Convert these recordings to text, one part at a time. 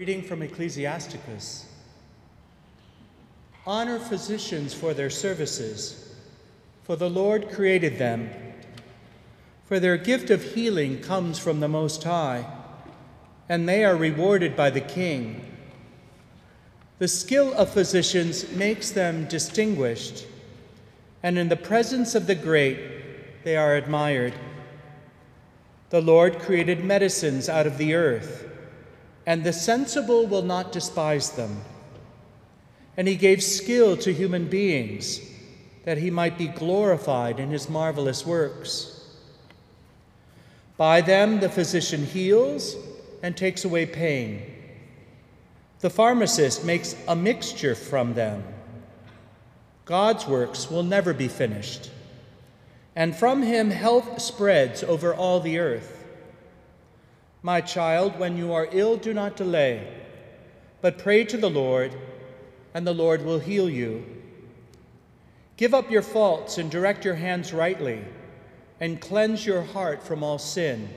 Reading from Ecclesiasticus. Honor physicians for their services, for the Lord created them. For their gift of healing comes from the Most High, and they are rewarded by the King. The skill of physicians makes them distinguished, and in the presence of the great, they are admired. The Lord created medicines out of the earth, and the sensible will not despise them. And he gave skill to human beings, that he might be glorified in his marvelous works. By them the physician heals and takes away pain. The pharmacist makes a mixture from them. God's works will never be finished and from him health spreads over all the earth. My child, when you are ill, do not delay, but pray to the Lord, and the Lord will heal you. Give up your faults and direct your hands rightly, and cleanse your heart from all sin.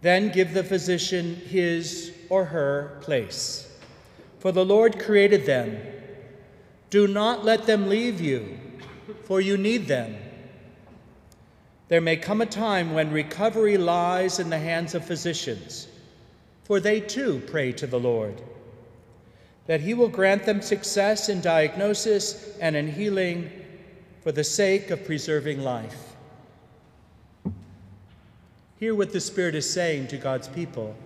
Then give the physician his or her place, for the Lord created them. Do not let them leave you for you need them. There may come a time when recovery lies in the hands of physicians, for they too pray to the Lord, that He will grant them success in diagnosis and in healing for the sake of preserving life. Hear what the Spirit is saying to God's people.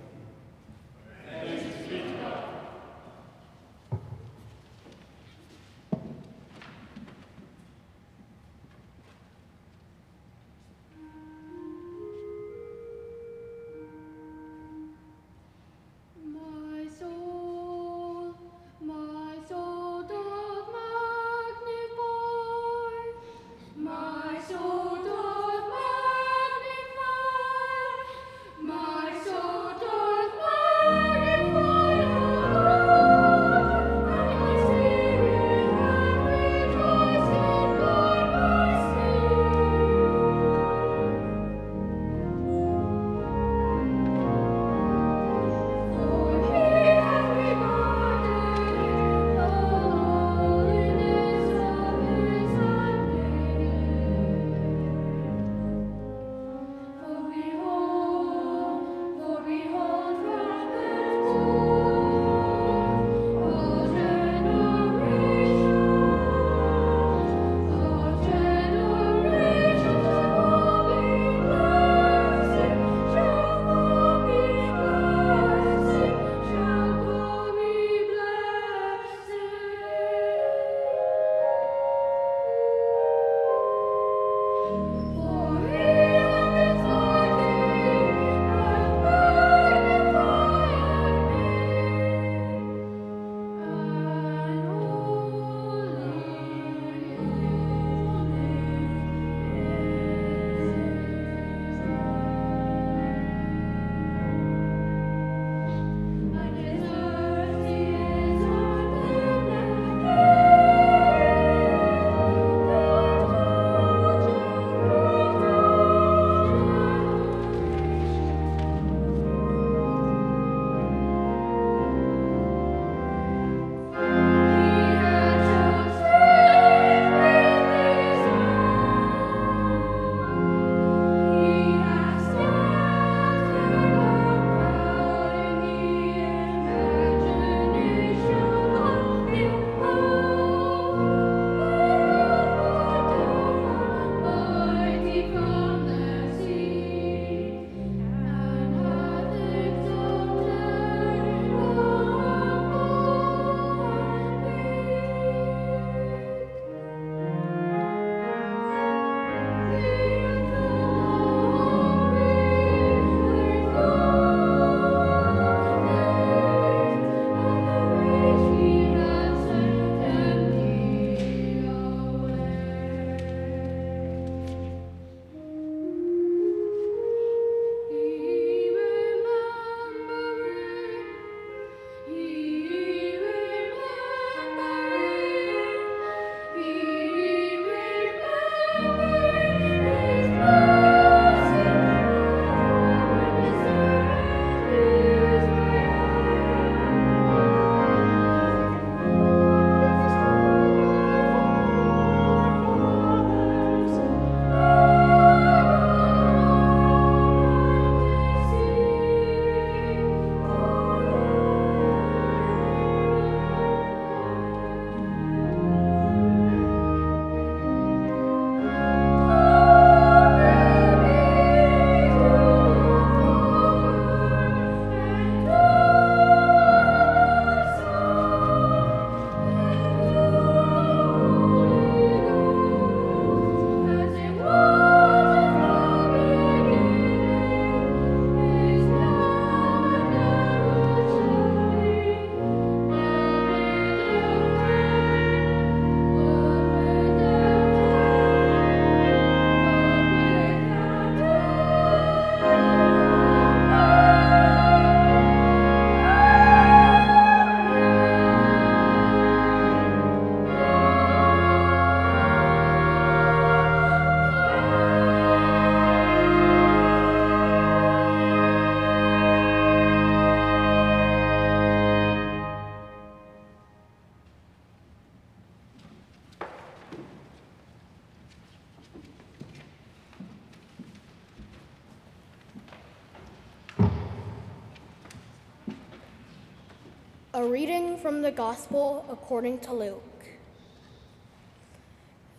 From the Gospel according to Luke.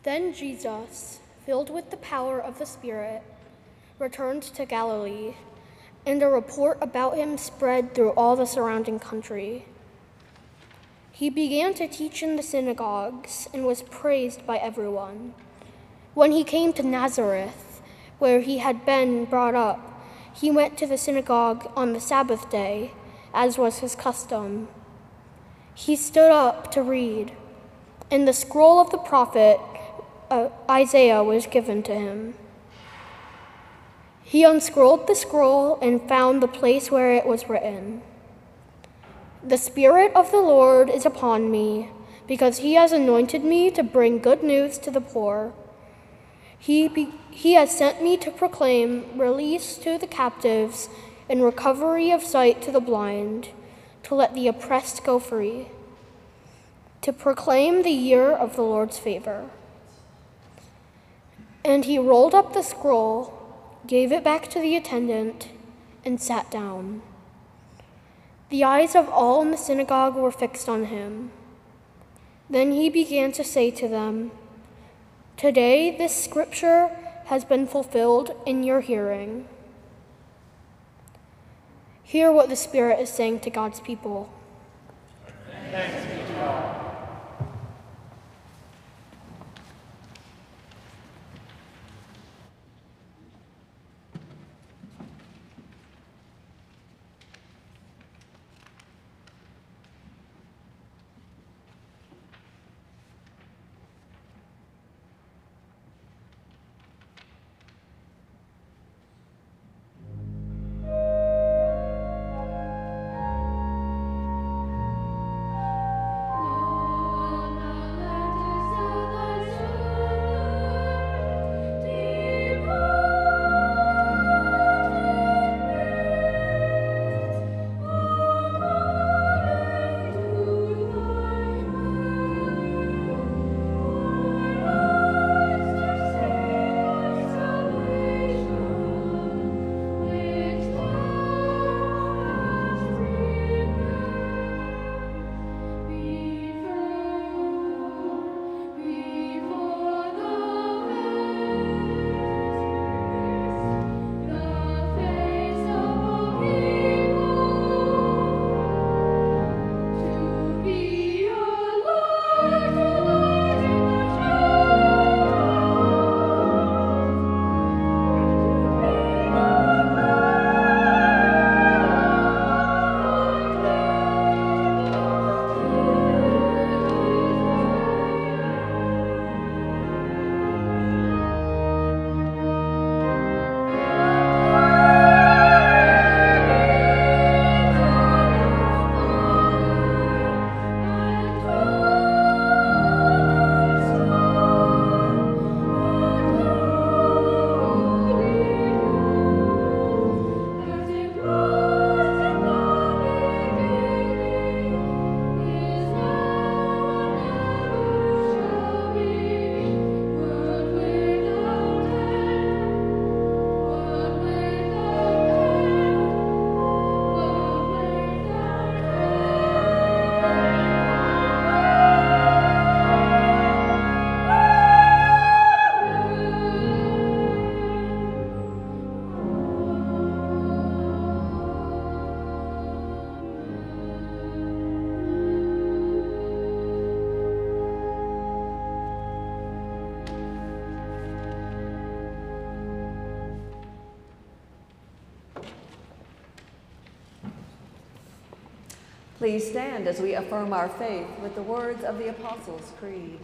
Then Jesus, filled with the power of the Spirit, returned to Galilee, and a report about him spread through all the surrounding country. He began to teach in the synagogues and was praised by everyone. When he came to Nazareth, where he had been brought up, he went to the synagogue on the Sabbath day, as was his custom. He stood up to read, and the scroll of the prophet uh, Isaiah was given to him. He unscrolled the scroll and found the place where it was written The Spirit of the Lord is upon me, because he has anointed me to bring good news to the poor. He, be, he has sent me to proclaim release to the captives and recovery of sight to the blind to let the oppressed go free, to proclaim the year of the Lord's favor. And he rolled up the scroll, gave it back to the attendant, and sat down. The eyes of all in the synagogue were fixed on him. Then he began to say to them, Today this scripture has been fulfilled in your hearing. Hear what the Spirit is saying to God's people. Thanks be to God. Please stand as we affirm our faith with the words of the Apostles' Creed.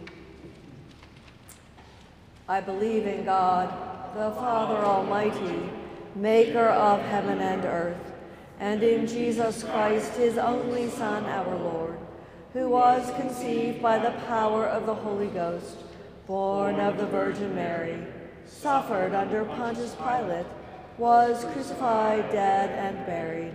I believe in God, the Father Almighty, maker of heaven and earth, and in Jesus Christ, his only Son, our Lord, who was conceived by the power of the Holy Ghost, born of the Virgin Mary, suffered under Pontius Pilate, was crucified, dead, and buried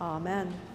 Amen.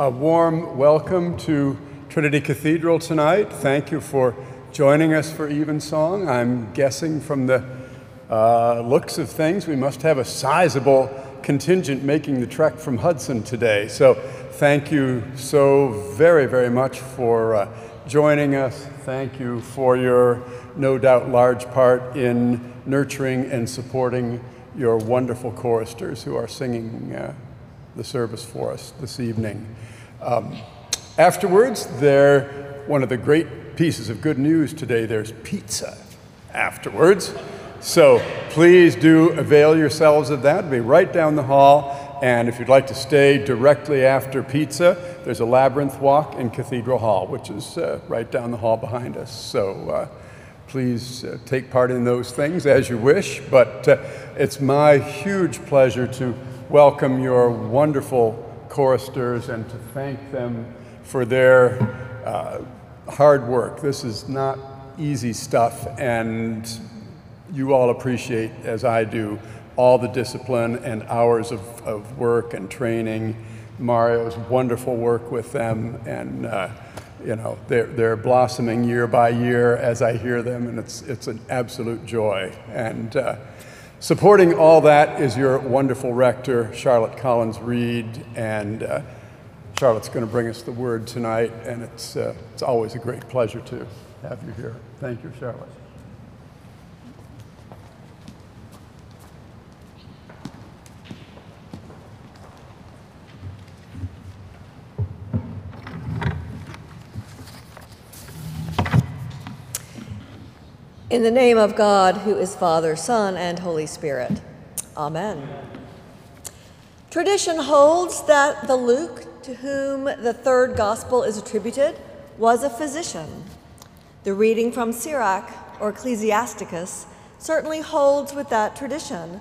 A warm welcome to Trinity Cathedral tonight. Thank you for joining us for Evensong. I'm guessing from the uh, looks of things, we must have a sizable contingent making the trek from Hudson today. So thank you so very, very much for uh, joining us. Thank you for your, no doubt, large part in nurturing and supporting your wonderful choristers who are singing uh, the service for us this evening. Um, afterwards, there, one of the great pieces of good news today, there's pizza afterwards. So please do avail yourselves of that. It'll be right down the hall. And if you'd like to stay directly after pizza, there's a labyrinth walk in Cathedral Hall, which is uh, right down the hall behind us. So uh, please uh, take part in those things as you wish. But uh, it's my huge pleasure to welcome your wonderful choristers and to thank them for their uh, hard work. This is not easy stuff, and you all appreciate, as I do, all the discipline and hours of, of work and training. Mario's wonderful work with them, and uh, you know they're, they're blossoming year by year as I hear them, and it's it's an absolute joy. And uh, supporting all that is your wonderful rector, Charlotte Collins Reed, and uh, Charlotte's going to bring us the word tonight, and it's uh, it's always a great pleasure to have you here. Thank you, Charlotte. In the name of God, who is Father, Son, and Holy Spirit. Amen. Tradition holds that the Luke to whom the third gospel is attributed was a physician. The reading from Sirach or Ecclesiasticus certainly holds with that tradition,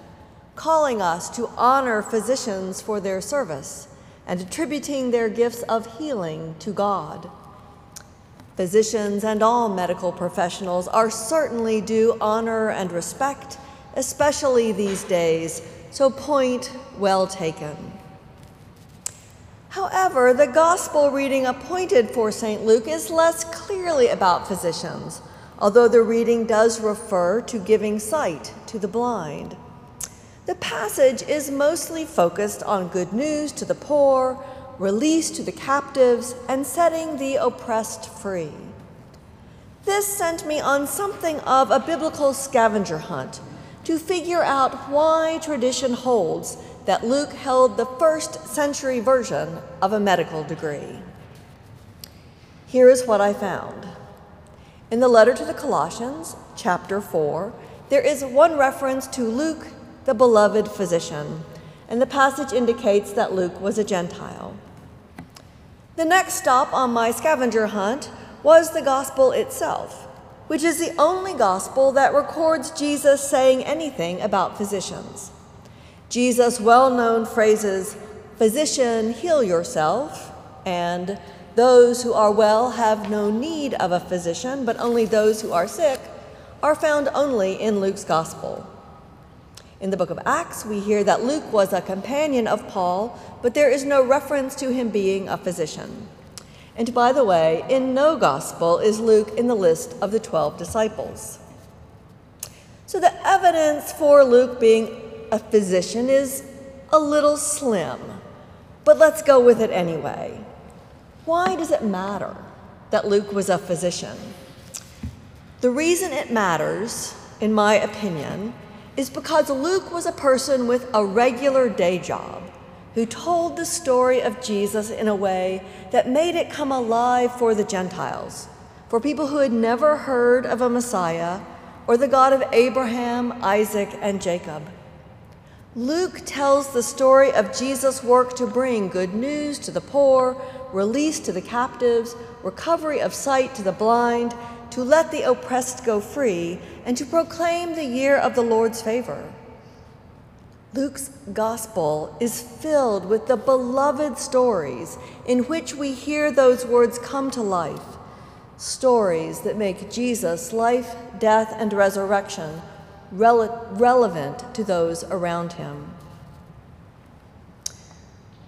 calling us to honor physicians for their service and attributing their gifts of healing to God. Physicians and all medical professionals are certainly due honor and respect, especially these days, so point well taken. However, the gospel reading appointed for St. Luke is less clearly about physicians, although the reading does refer to giving sight to the blind. The passage is mostly focused on good news to the poor, release to the captives, and setting the oppressed free. This sent me on something of a biblical scavenger hunt to figure out why tradition holds that Luke held the first century version of a medical degree. Here is what I found. In the letter to the Colossians, chapter 4, there is one reference to Luke, the beloved physician, and the passage indicates that Luke was a Gentile. The next stop on my scavenger hunt was the gospel itself, which is the only gospel that records Jesus saying anything about physicians. Jesus' well known phrases, Physician, heal yourself, and those who are well have no need of a physician, but only those who are sick, are found only in Luke's gospel. In the book of Acts, we hear that Luke was a companion of Paul, but there is no reference to him being a physician. And by the way, in no gospel is Luke in the list of the 12 disciples. So the evidence for Luke being a physician is a little slim, but let's go with it anyway. Why does it matter that Luke was a physician? The reason it matters, in my opinion, is because Luke was a person with a regular day job who told the story of Jesus in a way that made it come alive for the Gentiles, for people who had never heard of a Messiah or the God of Abraham, Isaac, and Jacob. Luke tells the story of Jesus' work to bring good news to the poor, release to the captives, recovery of sight to the blind, to let the oppressed go free, and to proclaim the year of the Lord's favor. Luke's gospel is filled with the beloved stories in which we hear those words come to life, stories that make Jesus' life, death, and resurrection rele- relevant to those around him.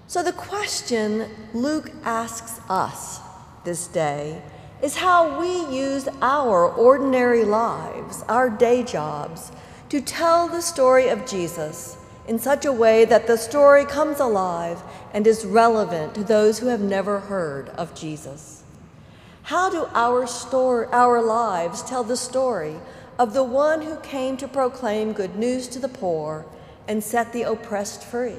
So, the question Luke asks us this day is how we use our ordinary lives, our day jobs, to tell the story of Jesus in such a way that the story comes alive and is relevant to those who have never heard of Jesus. How do our, story, our lives tell the story of the one who came to proclaim good news to the poor and set the oppressed free?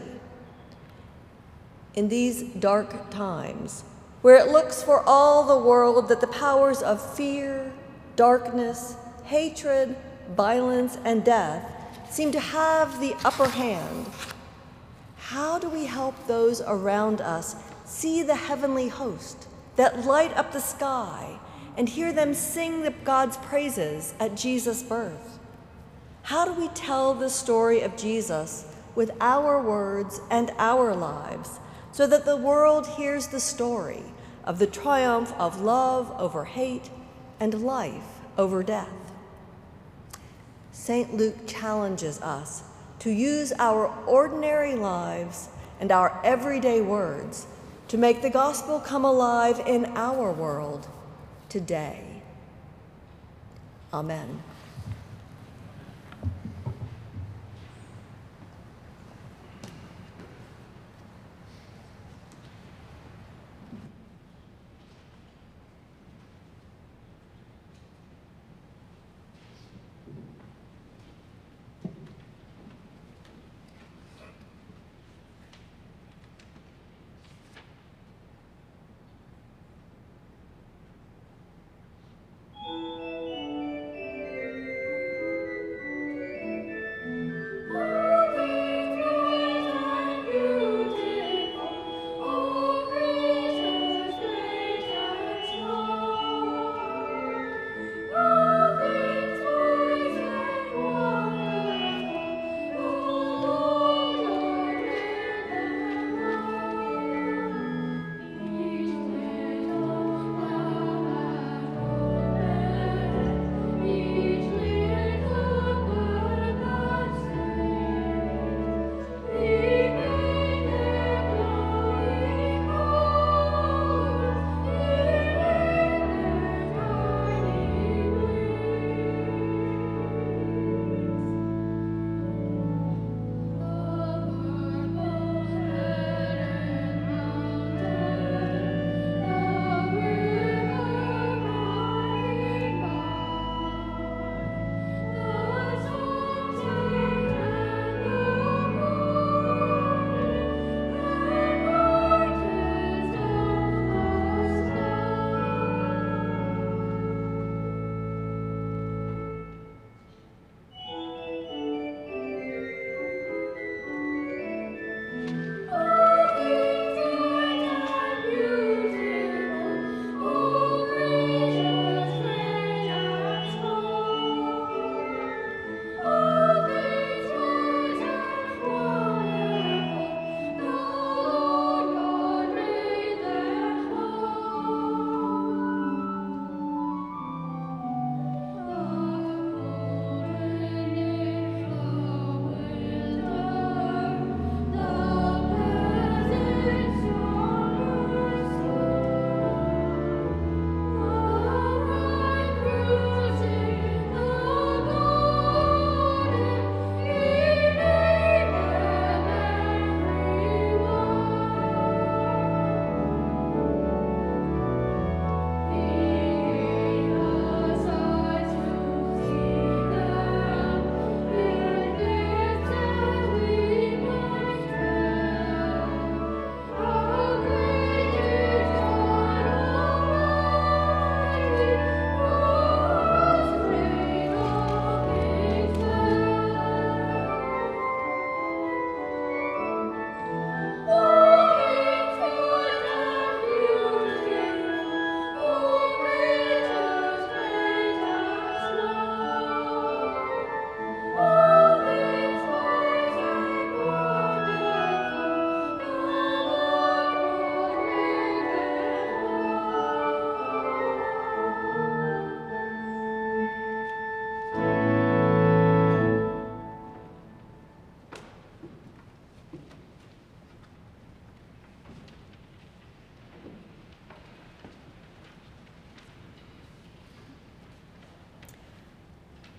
In these dark times, where it looks for all the world that the powers of fear, darkness, hatred, violence, and death seem to have the upper hand, how do we help those around us see the heavenly host that light up the sky and hear them sing the God's praises at Jesus' birth? How do we tell the story of Jesus with our words and our lives so that the world hears the story of the triumph of love over hate and life over death? St. Luke challenges us to use our ordinary lives and our everyday words to make the gospel come alive in our world today. Amen.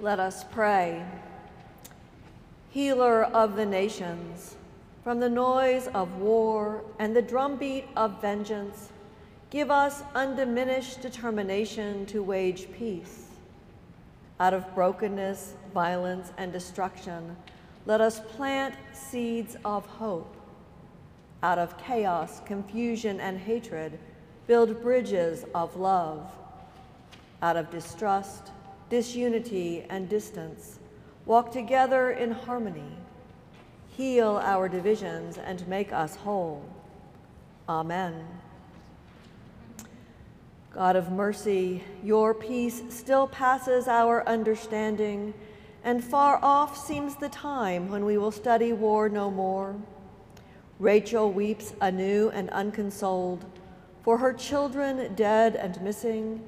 Let us pray. Healer of the nations, from the noise of war and the drumbeat of vengeance, give us undiminished determination to wage peace. Out of brokenness, violence, and destruction, let us plant seeds of hope. Out of chaos, confusion, and hatred, build bridges of love. Out of distrust, disunity, and distance, walk together in harmony. Heal our divisions and make us whole. Amen. God of mercy, your peace still passes our understanding, and far off seems the time when we will study war no more. Rachel weeps anew and unconsoled for her children dead and missing,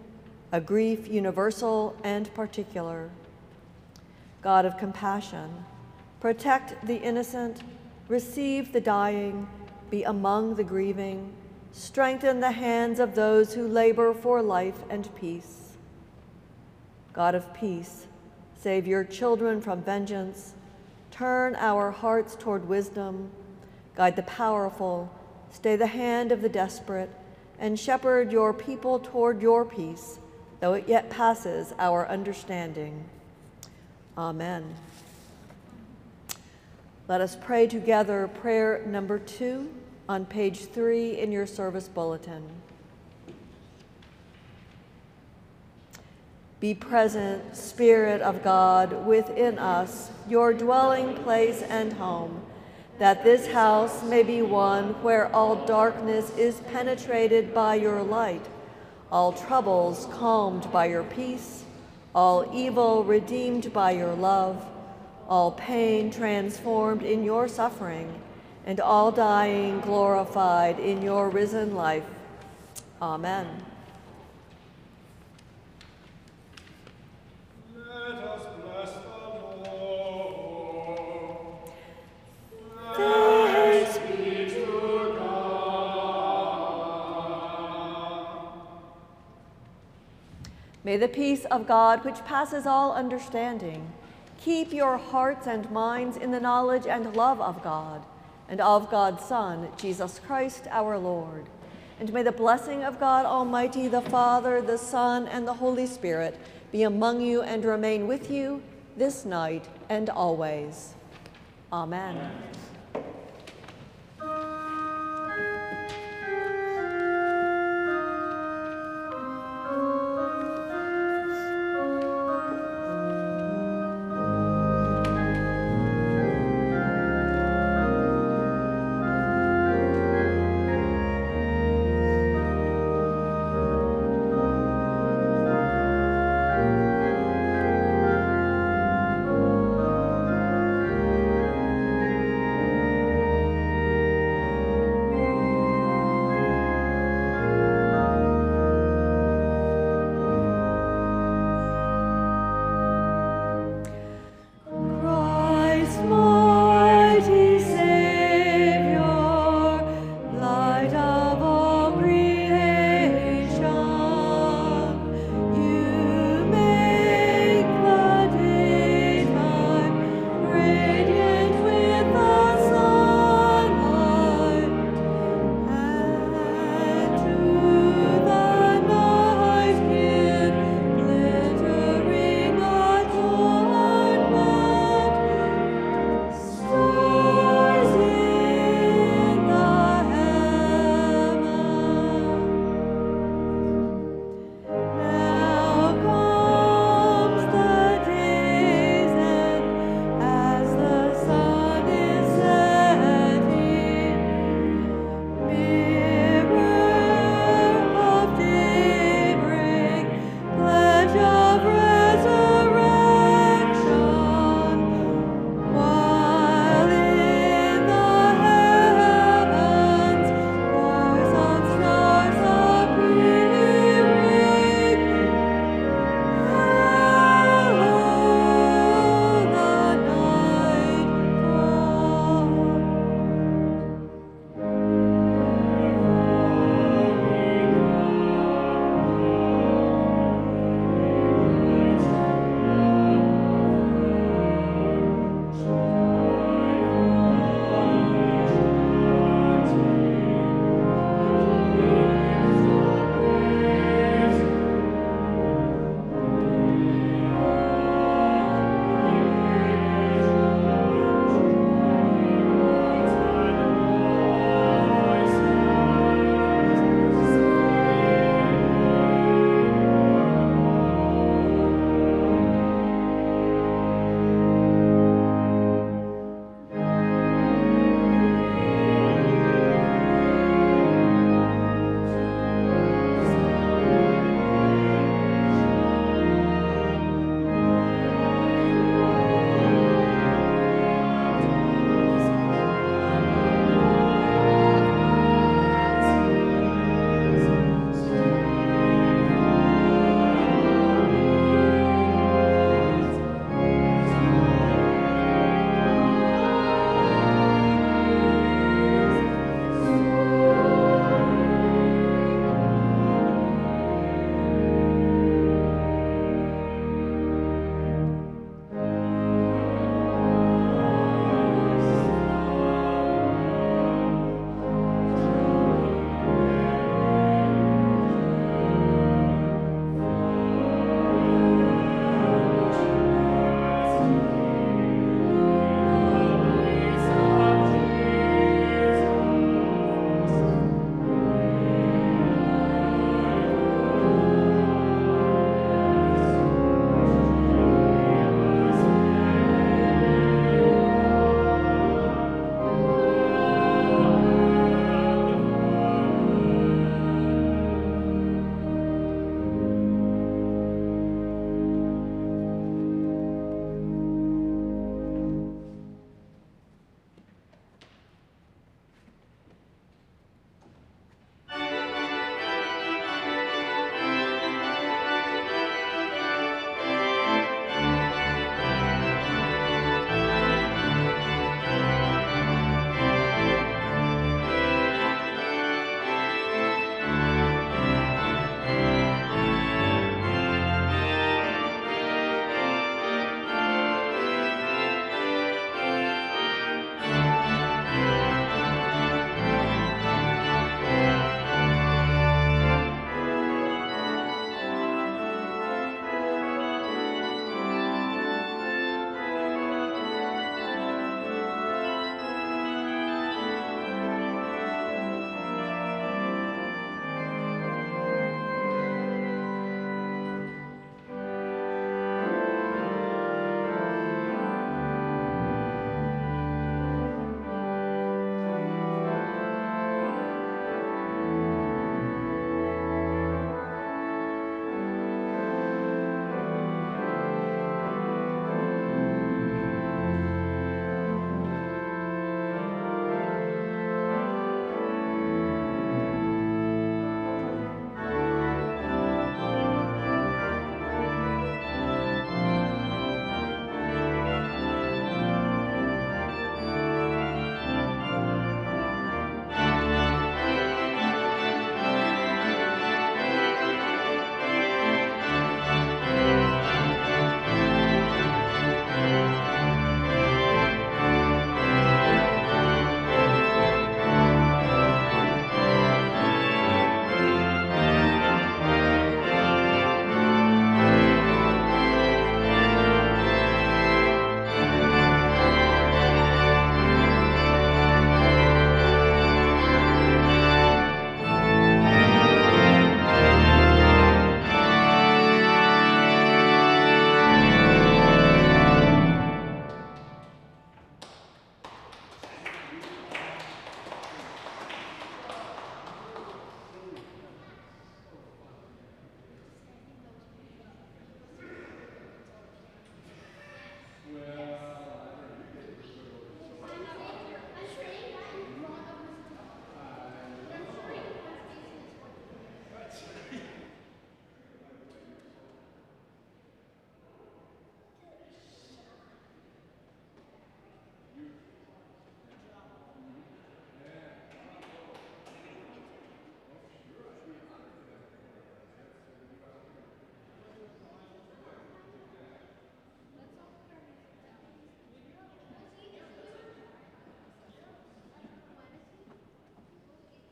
a grief universal and particular. God of compassion, protect the innocent, receive the dying, be among the grieving, strengthen the hands of those who labor for life and peace. God of peace, save your children from vengeance, turn our hearts toward wisdom, guide the powerful, stay the hand of the desperate, and shepherd your people toward your peace, though it yet passes our understanding. Amen. Let us pray together prayer number two on page three in your service bulletin. Be present, Spirit of God, within us, your dwelling place and home, that this house may be one where all darkness is penetrated by your light, all troubles calmed by your peace, all evil redeemed by your love, all pain transformed in your suffering, and all dying glorified in your risen life. Amen. Let us bless the Lord. May the peace of God, which passes all understanding, keep your hearts and minds in the knowledge and love of God and of God's Son, Jesus Christ our Lord. And may the blessing of God Almighty, the Father, the Son, and the Holy Spirit be among you and remain with you this night and always. Amen.